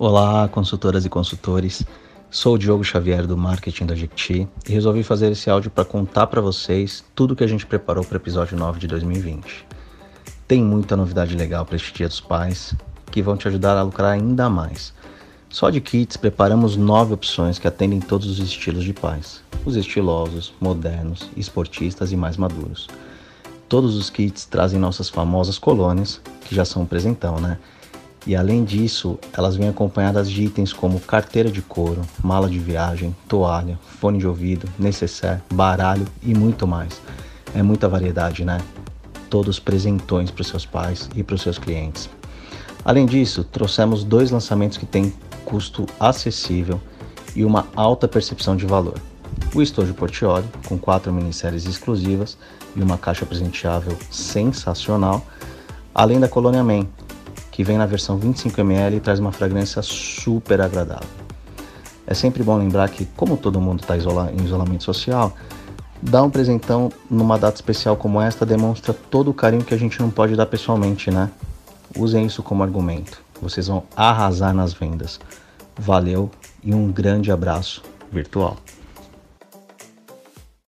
Olá, consultoras e consultores. Sou o Diogo Xavier do Marketing da Jequiti e resolvi fazer esse áudio para contar para vocês tudo que a gente preparou para o episódio 9 de 2020. Tem muita novidade legal para este Dia dos Pais que vão te ajudar a lucrar ainda mais. Só de kits preparamos nove opções que atendem todos os estilos de pais: os estilosos, modernos, esportistas e mais maduros. Todos os kits trazem nossas famosas colônias, que já são um presentão, né? E além disso, elas vêm acompanhadas de itens como carteira de couro, mala de viagem, toalha, fone de ouvido, necessaire, baralho e muito mais. É muita variedade, né? Todos presentões para os seus pais e para os seus clientes. Além disso, trouxemos dois lançamentos que têm custo acessível e uma alta percepção de valor o estojo Portioli, com quatro minisséries exclusivas e uma caixa presenteável sensacional, além da Colônia Man, que vem na versão 25ml e traz uma fragrância super agradável. É sempre bom lembrar que, como todo mundo está em isolamento social, dar um presentão numa data especial como esta demonstra todo o carinho que a gente não pode dar pessoalmente, né? Usem isso como argumento. Vocês vão arrasar nas vendas. Valeu e um grande abraço virtual.